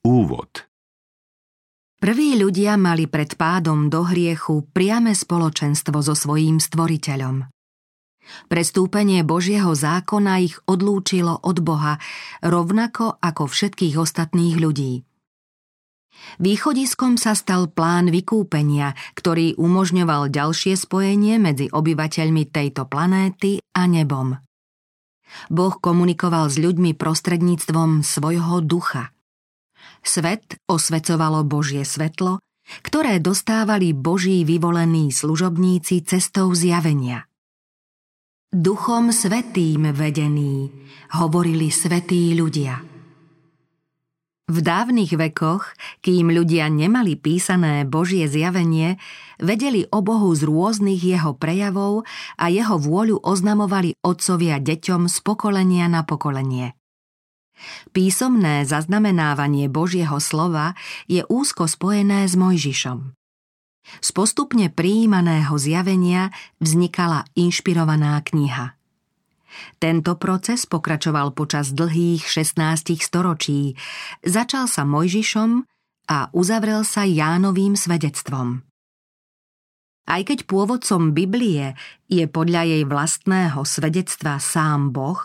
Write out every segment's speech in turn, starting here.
Úvod Prví ľudia mali pred pádom do hriechu priame spoločenstvo so svojím stvoriteľom. Prestúpenie Božieho zákona ich odlúčilo od Boha, rovnako ako všetkých ostatných ľudí. Východiskom sa stal plán vykúpenia, ktorý umožňoval ďalšie spojenie medzi obyvateľmi tejto planéty a nebom. Boh komunikoval s ľuďmi prostredníctvom svojho ducha – Svet osvecovalo Božie svetlo, ktoré dostávali Boží vyvolení služobníci cestou zjavenia. Duchom svetým vedení, hovorili svetí ľudia. V dávnych vekoch, kým ľudia nemali písané Božie zjavenie, vedeli o Bohu z rôznych jeho prejavov a jeho vôľu oznamovali otcovia deťom z pokolenia na pokolenie. Písomné zaznamenávanie Božieho slova je úzko spojené s Mojžišom. Z postupne prijímaného zjavenia vznikala inšpirovaná kniha. Tento proces pokračoval počas dlhých 16 storočí, začal sa Mojžišom a uzavrel sa Jánovým svedectvom. Aj keď pôvodcom Biblie je podľa jej vlastného svedectva sám Boh,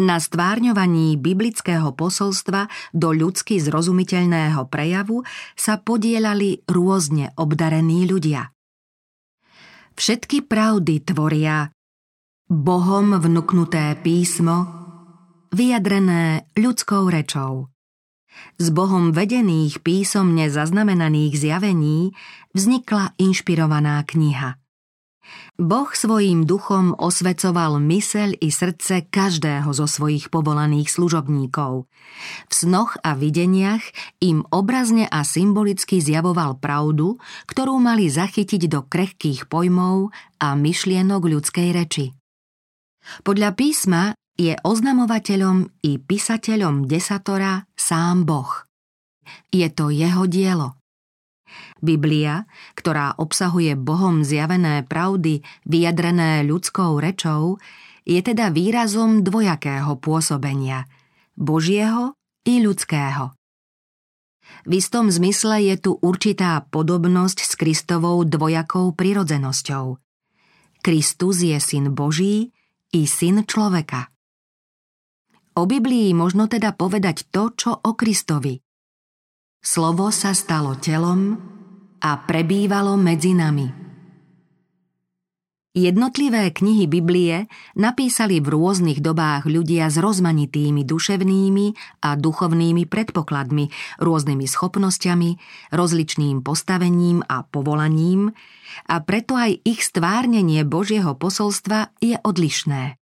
na stvárňovaní biblického posolstva do ľudsky zrozumiteľného prejavu sa podielali rôzne obdarení ľudia. Všetky pravdy tvoria Bohom vnuknuté písmo, vyjadrené ľudskou rečou. Z Bohom vedených písomne zaznamenaných zjavení vznikla inšpirovaná kniha. Boh svojím duchom osvecoval myseľ i srdce každého zo svojich povolaných služobníkov. V snoch a videniach im obrazne a symbolicky zjavoval pravdu, ktorú mali zachytiť do krehkých pojmov a myšlienok ľudskej reči. Podľa písma je oznamovateľom i písateľom desatora sám Boh. Je to jeho dielo – Biblia, ktorá obsahuje Bohom zjavené pravdy vyjadrené ľudskou rečou, je teda výrazom dvojakého pôsobenia – Božieho i ľudského. V istom zmysle je tu určitá podobnosť s Kristovou dvojakou prirodzenosťou. Kristus je syn Boží i syn človeka. O Biblii možno teda povedať to, čo o Kristovi. Slovo sa stalo telom a prebývalo medzi nami. Jednotlivé knihy Biblie napísali v rôznych dobách ľudia s rozmanitými duševnými a duchovnými predpokladmi, rôznymi schopnosťami, rozličným postavením a povolaním a preto aj ich stvárnenie Božieho posolstva je odlišné.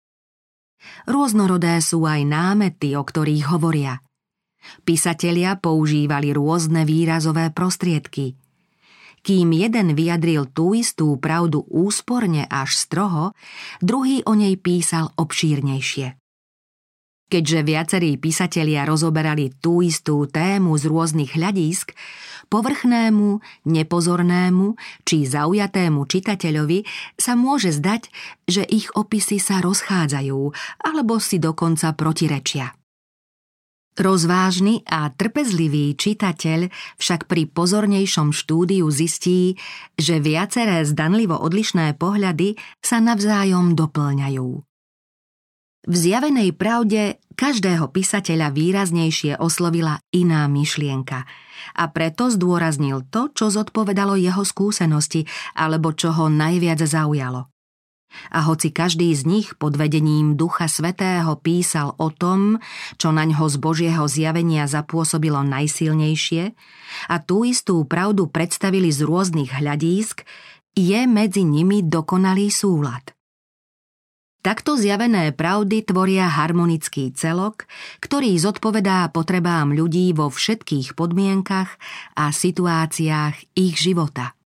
Rôznorodé sú aj námety, o ktorých hovoria. Písatelia používali rôzne výrazové prostriedky – kým jeden vyjadril tú istú pravdu úsporne až stroho, druhý o nej písal obšírnejšie. Keďže viacerí písatelia rozoberali tú istú tému z rôznych hľadísk, povrchnému, nepozornému či zaujatému čitateľovi sa môže zdať, že ich opisy sa rozchádzajú alebo si dokonca protirečia. Rozvážny a trpezlivý čitateľ však pri pozornejšom štúdiu zistí, že viaceré zdanlivo odlišné pohľady sa navzájom doplňajú. V zjavenej pravde každého písateľa výraznejšie oslovila iná myšlienka a preto zdôraznil to, čo zodpovedalo jeho skúsenosti alebo čo ho najviac zaujalo. A hoci každý z nich pod vedením Ducha Svetého písal o tom, čo na ňo z Božieho zjavenia zapôsobilo najsilnejšie a tú istú pravdu predstavili z rôznych hľadísk, je medzi nimi dokonalý súlad. Takto zjavené pravdy tvoria harmonický celok, ktorý zodpovedá potrebám ľudí vo všetkých podmienkach a situáciách ich života.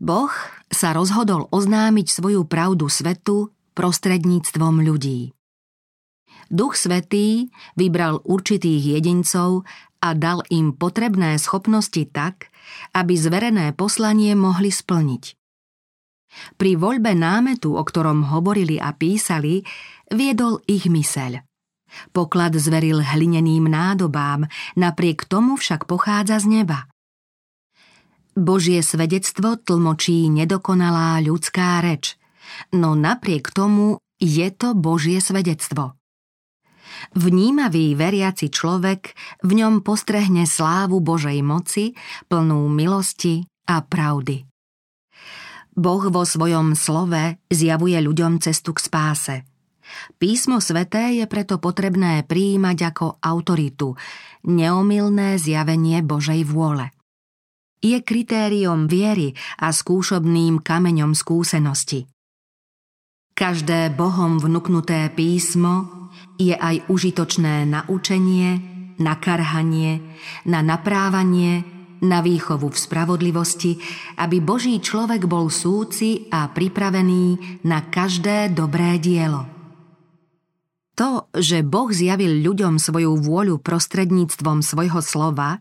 Boh sa rozhodol oznámiť svoju pravdu svetu prostredníctvom ľudí. Duch Svetý vybral určitých jedincov a dal im potrebné schopnosti tak, aby zverené poslanie mohli splniť. Pri voľbe námetu, o ktorom hovorili a písali, viedol ich myseľ. Poklad zveril hlineným nádobám, napriek tomu však pochádza z neba. Božie svedectvo tlmočí nedokonalá ľudská reč, no napriek tomu je to Božie svedectvo. Vnímavý veriaci človek v ňom postrehne slávu Božej moci, plnú milosti a pravdy. Boh vo svojom slove zjavuje ľuďom cestu k spáse – Písmo sveté je preto potrebné prijímať ako autoritu, neomilné zjavenie Božej vôle. Je kritériom viery a skúšobným kameňom skúsenosti. Každé Bohom vnuknuté písmo je aj užitočné na učenie, na karhanie, na naprávanie, na výchovu v spravodlivosti, aby Boží človek bol súci a pripravený na každé dobré dielo. To, že Boh zjavil ľuďom svoju vôľu prostredníctvom svojho slova,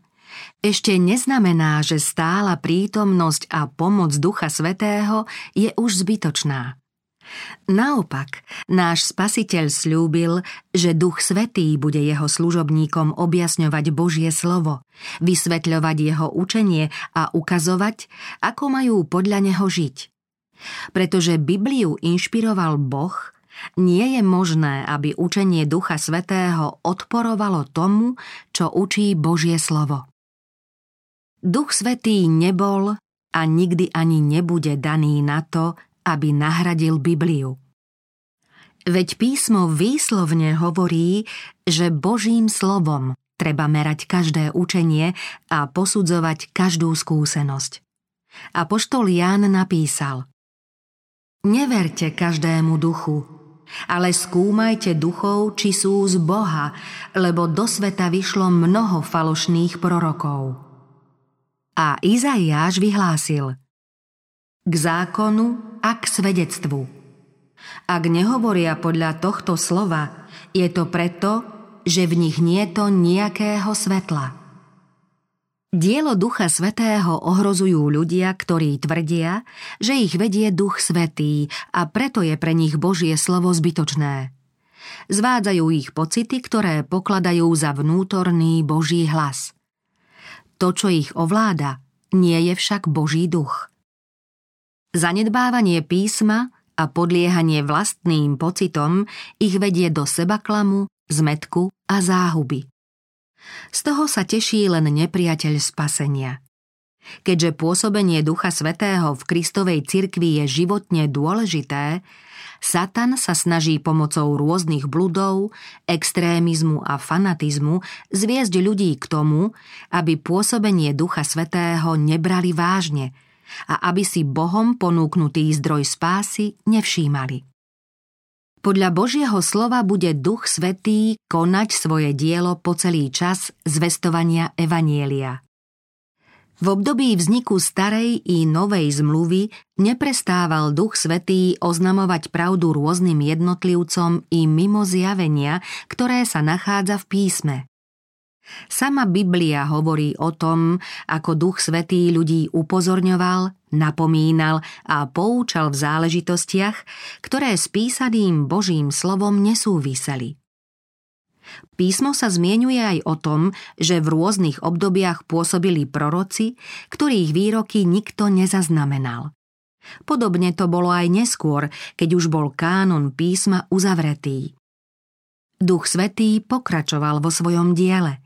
ešte neznamená, že stála prítomnosť a pomoc Ducha Svetého je už zbytočná. Naopak, náš spasiteľ slúbil, že Duch Svetý bude jeho služobníkom objasňovať Božie slovo, vysvetľovať jeho učenie a ukazovať, ako majú podľa neho žiť. Pretože Bibliu inšpiroval Boh, nie je možné, aby učenie Ducha Svetého odporovalo tomu, čo učí Božie slovo. Duch Svetý nebol a nikdy ani nebude daný na to, aby nahradil Bibliu. Veď písmo výslovne hovorí, že Božím slovom treba merať každé učenie a posudzovať každú skúsenosť. A poštol Ján napísal Neverte každému duchu, ale skúmajte duchov, či sú z Boha, lebo do sveta vyšlo mnoho falošných prorokov. A Izaiáš vyhlásil K zákonu a k svedectvu. Ak nehovoria podľa tohto slova, je to preto, že v nich nie to nejakého svetla – Dielo Ducha Svetého ohrozujú ľudia, ktorí tvrdia, že ich vedie Duch Svetý a preto je pre nich Božie slovo zbytočné. Zvádzajú ich pocity, ktoré pokladajú za vnútorný Boží hlas. To, čo ich ovláda, nie je však Boží duch. Zanedbávanie písma a podliehanie vlastným pocitom ich vedie do sebaklamu, zmetku a záhuby. Z toho sa teší len nepriateľ spasenia. Keďže pôsobenie Ducha Svetého v Kristovej cirkvi je životne dôležité, Satan sa snaží pomocou rôznych bludov, extrémizmu a fanatizmu zviesť ľudí k tomu, aby pôsobenie Ducha Svetého nebrali vážne a aby si Bohom ponúknutý zdroj spásy nevšímali. Podľa Božieho slova bude Duch Svetý konať svoje dielo po celý čas zvestovania Evanielia. V období vzniku starej i novej zmluvy neprestával Duch Svetý oznamovať pravdu rôznym jednotlivcom i mimo zjavenia, ktoré sa nachádza v písme. Sama Biblia hovorí o tom, ako Duch Svetý ľudí upozorňoval, napomínal a poučal v záležitostiach, ktoré s písaným Božím slovom nesúviseli. Písmo sa zmienuje aj o tom, že v rôznych obdobiach pôsobili proroci, ktorých výroky nikto nezaznamenal. Podobne to bolo aj neskôr, keď už bol kánon písma uzavretý. Duch Svetý pokračoval vo svojom diele.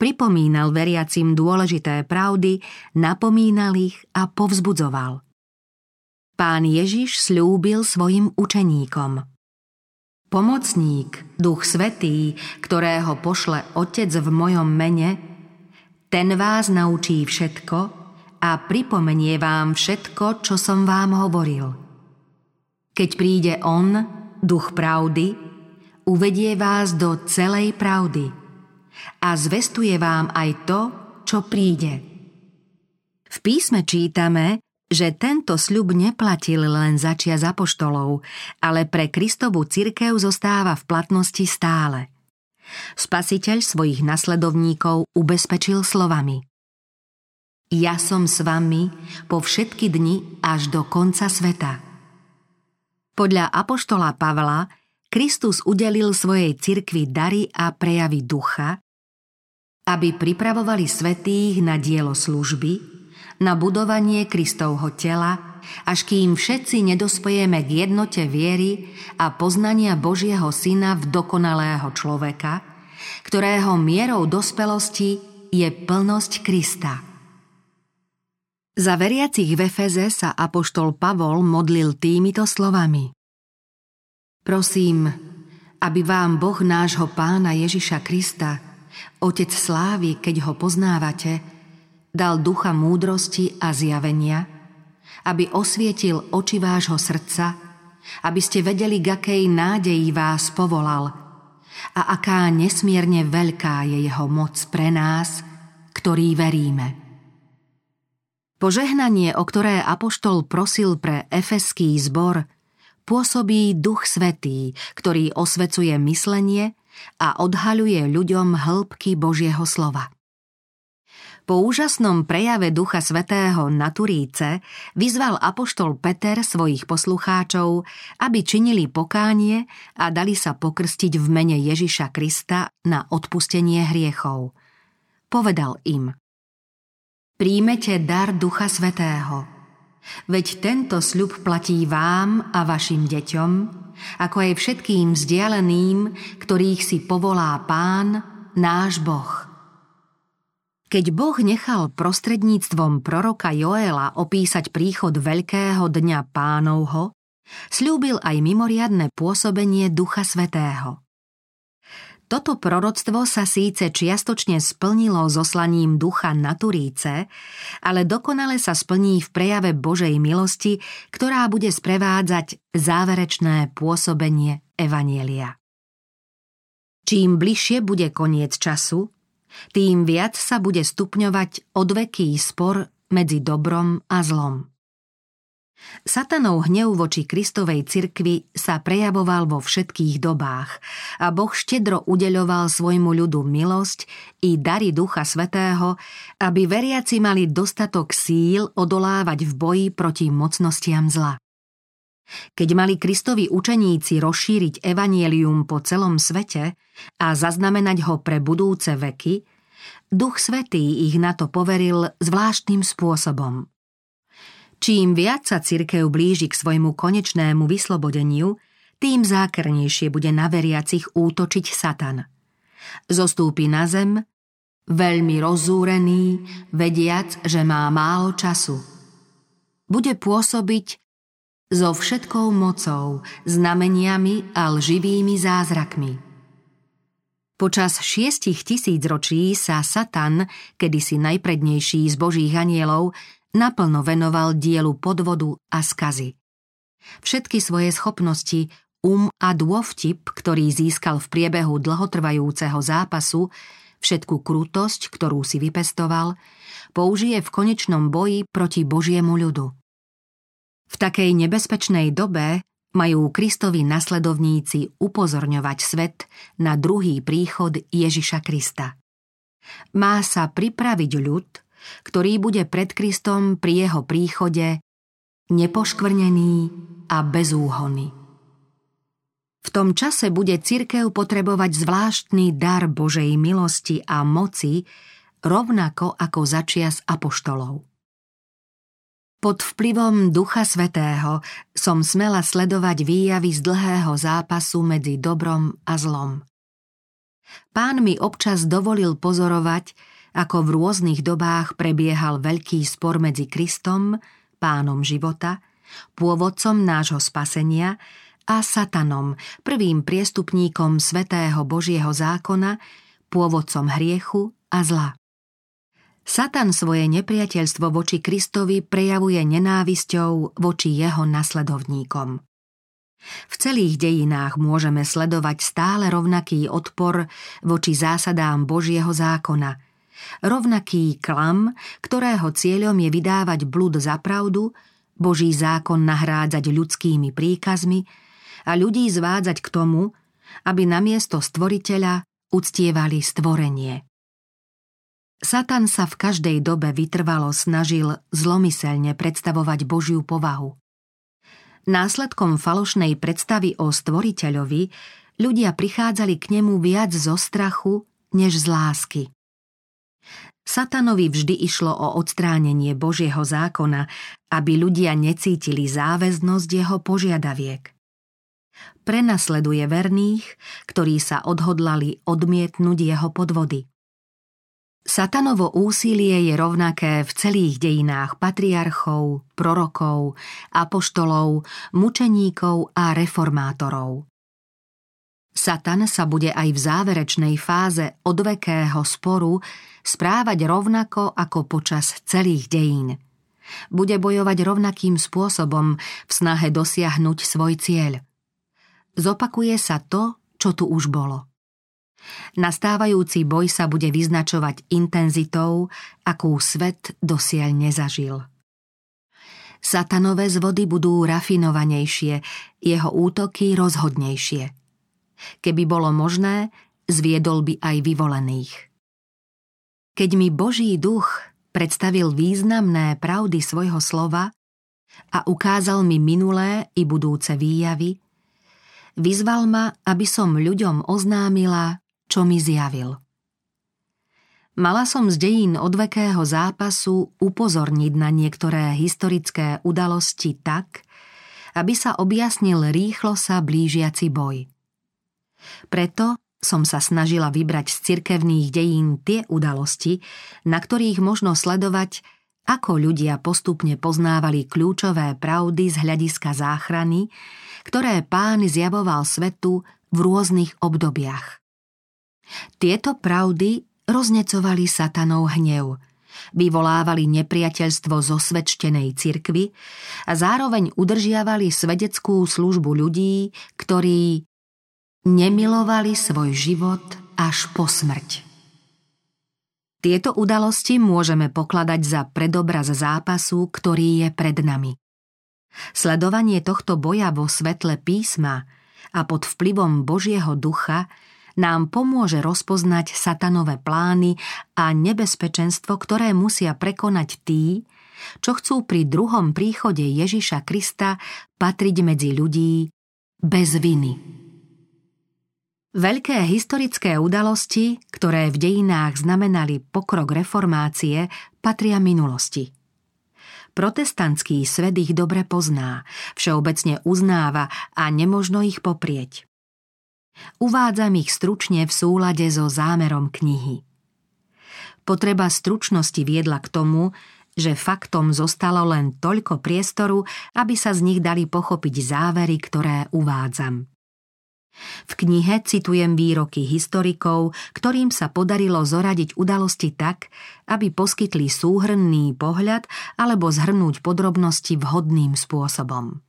Pripomínal veriacim dôležité pravdy, napomínal ich a povzbudzoval. Pán Ježiš slúbil svojim učeníkom. Pomocník, Duch Svetý, ktorého pošle Otec v mojom mene, ten vás naučí všetko a pripomenie vám všetko, čo som vám hovoril. Keď príde On, Duch pravdy, uvedie vás do celej pravdy – a zvestuje vám aj to, čo príde. V písme čítame, že tento sľub neplatil len za čia apoštolov, ale pre Kristovú cirkev zostáva v platnosti stále. Spasiteľ svojich nasledovníkov ubezpečil slovami Ja som s vami po všetky dni až do konca sveta. Podľa apoštola Pavla Kristus udelil svojej cirkvi dary a prejavy ducha, aby pripravovali svetých na dielo služby, na budovanie Kristovho tela, až kým všetci nedospojeme k jednote viery a poznania Božieho Syna v dokonalého človeka, ktorého mierou dospelosti je plnosť Krista. Za veriacich v Efeze sa apoštol Pavol modlil týmito slovami. Prosím, aby vám Boh nášho pána Ježiša Krista, Otec slávy, keď ho poznávate, dal ducha múdrosti a zjavenia, aby osvietil oči vášho srdca, aby ste vedeli, k akej nádeji vás povolal a aká nesmierne veľká je jeho moc pre nás, ktorí veríme. Požehnanie, o ktoré Apoštol prosil pre efeský zbor, pôsobí Duch Svetý, ktorý osvecuje myslenie a odhaľuje ľuďom hĺbky Božieho slova. Po úžasnom prejave Ducha Svetého na Turíce vyzval apoštol Peter svojich poslucháčov, aby činili pokánie a dali sa pokrstiť v mene Ježiša Krista na odpustenie hriechov. Povedal im – Príjmete dar Ducha Svetého. Veď tento sľub platí vám a vašim deťom, ako aj všetkým vzdialeným, ktorých si povolá Pán, náš Boh. Keď Boh nechal prostredníctvom proroka Joela opísať príchod veľkého dňa pánovho, slúbil aj mimoriadne pôsobenie Ducha Svetého. Toto proroctvo sa síce čiastočne splnilo zoslaním ducha na Turíce, ale dokonale sa splní v prejave Božej milosti, ktorá bude sprevádzať záverečné pôsobenie Evanielia. Čím bližšie bude koniec času, tým viac sa bude stupňovať odveký spor medzi dobrom a zlom. Satanov hnev voči Kristovej cirkvi sa prejavoval vo všetkých dobách a Boh štedro udeľoval svojmu ľudu milosť i dary Ducha Svetého, aby veriaci mali dostatok síl odolávať v boji proti mocnostiam zla. Keď mali Kristovi učeníci rozšíriť evanielium po celom svete a zaznamenať ho pre budúce veky, Duch Svetý ich na to poveril zvláštnym spôsobom – Čím viac sa cirkev blíži k svojmu konečnému vyslobodeniu, tým zákernejšie bude na veriacich útočiť Satan. Zostúpi na zem, veľmi rozúrený, vediac, že má málo času. Bude pôsobiť so všetkou mocou, znameniami a lživými zázrakmi. Počas šiestich tisíc ročí sa Satan, kedysi najprednejší z božích anielov, naplno venoval dielu podvodu a skazy. Všetky svoje schopnosti, um a dôvtip, ktorý získal v priebehu dlhotrvajúceho zápasu, všetku krutosť, ktorú si vypestoval, použije v konečnom boji proti Božiemu ľudu. V takej nebezpečnej dobe majú Kristovi nasledovníci upozorňovať svet na druhý príchod Ježiša Krista. Má sa pripraviť ľud, ktorý bude pred Kristom pri jeho príchode nepoškvrnený a bezúhony. V tom čase bude cirkev potrebovať zvláštny dar Božej milosti a moci, rovnako ako začias apoštolov. Pod vplyvom Ducha Svetého som smela sledovať výjavy z dlhého zápasu medzi dobrom a zlom. Pán mi občas dovolil pozorovať, ako v rôznych dobách prebiehal veľký spor medzi Kristom, pánom života, pôvodcom nášho spasenia a Satanom, prvým priestupníkom svetého Božieho zákona, pôvodcom hriechu a zla. Satan svoje nepriateľstvo voči Kristovi prejavuje nenávisťou voči jeho nasledovníkom. V celých dejinách môžeme sledovať stále rovnaký odpor voči zásadám Božieho zákona – Rovnaký klam, ktorého cieľom je vydávať blud za pravdu, Boží zákon nahrádzať ľudskými príkazmi a ľudí zvádzať k tomu, aby namiesto stvoriteľa uctievali stvorenie. Satan sa v každej dobe vytrvalo snažil zlomyselne predstavovať Božiu povahu. Následkom falošnej predstavy o stvoriteľovi ľudia prichádzali k nemu viac zo strachu než z lásky. Satanovi vždy išlo o odstránenie Božieho zákona, aby ľudia necítili záväznosť jeho požiadaviek. Prenasleduje verných, ktorí sa odhodlali odmietnúť jeho podvody. Satanovo úsilie je rovnaké v celých dejinách patriarchov, prorokov, apoštolov, mučeníkov a reformátorov. Satan sa bude aj v záverečnej fáze odvekého sporu správať rovnako ako počas celých dejín. Bude bojovať rovnakým spôsobom v snahe dosiahnuť svoj cieľ. Zopakuje sa to, čo tu už bolo. Nastávajúci boj sa bude vyznačovať intenzitou, akú svet dosiaľ nezažil. Satanové zvody budú rafinovanejšie, jeho útoky rozhodnejšie. Keby bolo možné, zviedol by aj vyvolených. Keď mi Boží duch predstavil významné pravdy svojho slova a ukázal mi minulé i budúce výjavy, vyzval ma, aby som ľuďom oznámila, čo mi zjavil. Mala som z dejín odvekého zápasu upozorniť na niektoré historické udalosti tak, aby sa objasnil rýchlo sa blížiaci boj. Preto som sa snažila vybrať z cirkevných dejín tie udalosti, na ktorých možno sledovať, ako ľudia postupne poznávali kľúčové pravdy z hľadiska záchrany, ktoré pán zjavoval svetu v rôznych obdobiach. Tieto pravdy roznecovali satanov hnev, vyvolávali nepriateľstvo zo svedčtenej cirkvy a zároveň udržiavali svedeckú službu ľudí, ktorí nemilovali svoj život až po smrť. Tieto udalosti môžeme pokladať za predobraz zápasu, ktorý je pred nami. Sledovanie tohto boja vo svetle písma a pod vplyvom Božieho ducha nám pomôže rozpoznať satanové plány a nebezpečenstvo, ktoré musia prekonať tí, čo chcú pri druhom príchode Ježiša Krista patriť medzi ľudí bez viny. Veľké historické udalosti, ktoré v dejinách znamenali pokrok reformácie, patria minulosti. Protestantský svet ich dobre pozná, všeobecne uznáva a nemožno ich poprieť. Uvádzam ich stručne v súlade so zámerom knihy. Potreba stručnosti viedla k tomu, že faktom zostalo len toľko priestoru, aby sa z nich dali pochopiť závery, ktoré uvádzam. V knihe citujem výroky historikov, ktorým sa podarilo zoradiť udalosti tak, aby poskytli súhrnný pohľad alebo zhrnúť podrobnosti vhodným spôsobom.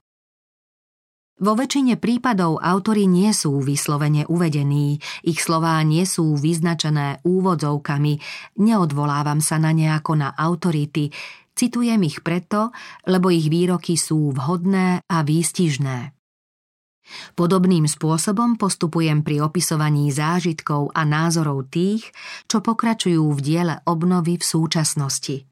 Vo väčšine prípadov autory nie sú vyslovene uvedení, ich slová nie sú vyznačené úvodzovkami, neodvolávam sa na nejako na autority, citujem ich preto, lebo ich výroky sú vhodné a výstižné. Podobným spôsobom postupujem pri opisovaní zážitkov a názorov tých, čo pokračujú v diele obnovy v súčasnosti.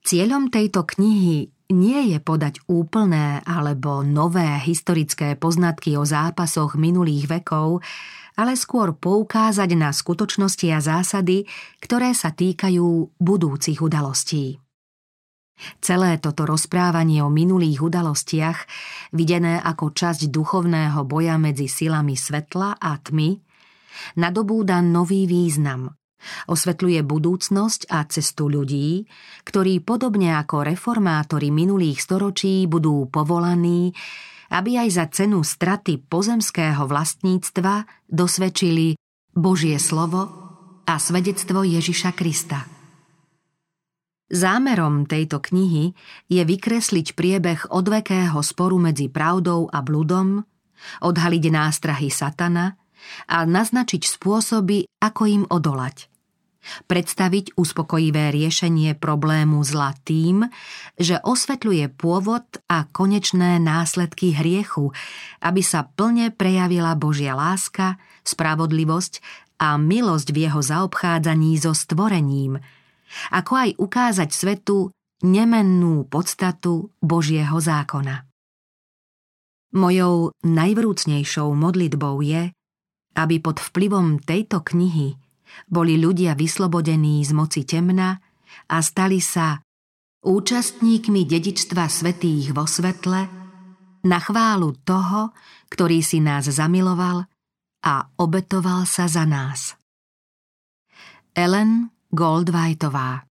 Cieľom tejto knihy nie je podať úplné alebo nové historické poznatky o zápasoch minulých vekov, ale skôr poukázať na skutočnosti a zásady, ktoré sa týkajú budúcich udalostí. Celé toto rozprávanie o minulých udalostiach, videné ako časť duchovného boja medzi silami svetla a tmy, nadobúda nový význam, Osvetľuje budúcnosť a cestu ľudí, ktorí podobne ako reformátori minulých storočí budú povolaní, aby aj za cenu straty pozemského vlastníctva dosvedčili Božie slovo a svedectvo Ježiša Krista. Zámerom tejto knihy je vykresliť priebeh odvekého sporu medzi pravdou a bludom, odhaliť nástrahy satana a naznačiť spôsoby, ako im odolať – predstaviť uspokojivé riešenie problému zla tým, že osvetľuje pôvod a konečné následky hriechu, aby sa plne prejavila Božia láska, spravodlivosť a milosť v jeho zaobchádzaní so stvorením, ako aj ukázať svetu nemennú podstatu Božieho zákona. Mojou najvrúcnejšou modlitbou je, aby pod vplyvom tejto knihy boli ľudia vyslobodení z moci temna a stali sa účastníkmi dedičstva svetých vo svetle na chválu toho, ktorý si nás zamiloval a obetoval sa za nás. Ellen Goldwhiteová